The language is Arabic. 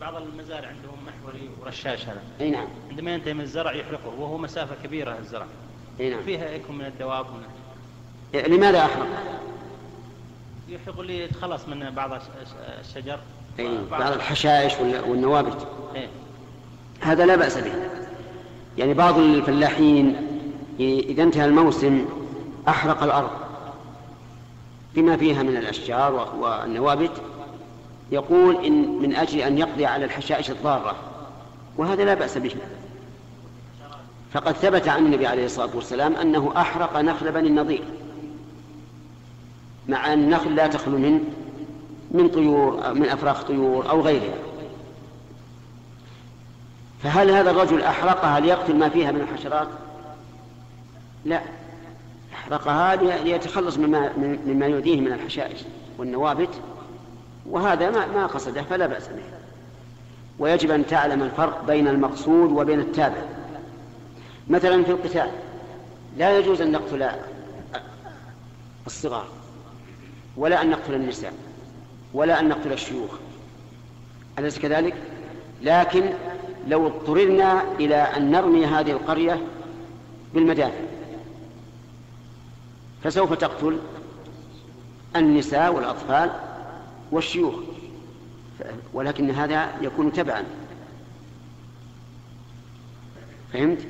بعض المزارع عندهم محوري ورشاش هذا. أي نعم. عندما ينتهي من الزرع يحرقه وهو مسافة كبيرة الزرع. أي نعم. فيها يكون من الدواب من لماذا أحرق؟ يحرق اللي يتخلص من بعض الش- الشجر. أي وبعض- بعض الحشائش وال- والنوابت. إيه. هذا لا بأس به. يعني بعض الفلاحين إذا انتهى الموسم أحرق الأرض. بما فيها من الأشجار و- والنوابت يقول إن من أجل أن يقضي على الحشائش الضارة وهذا لا بأس به فقد ثبت عن النبي عليه الصلاة والسلام أنه أحرق نخل بني النضير مع أن النخل لا تخلو من من طيور من أفراخ طيور أو غيرها فهل هذا الرجل أحرقها ليقتل ما فيها من الحشرات؟ لا أحرقها لي- ليتخلص مما, مما يؤذيه من الحشائش والنوابت وهذا ما, ما قصده فلا بأس به. ويجب أن تعلم الفرق بين المقصود وبين التابع. مثلا في القتال لا يجوز أن نقتل الصغار ولا أن نقتل النساء ولا أن نقتل الشيوخ. أليس كذلك؟ لكن لو اضطررنا إلى أن نرمي هذه القرية بالمدافع فسوف تقتل النساء والأطفال والشيوخ ولكن هذا يكون تبعا فهمت؟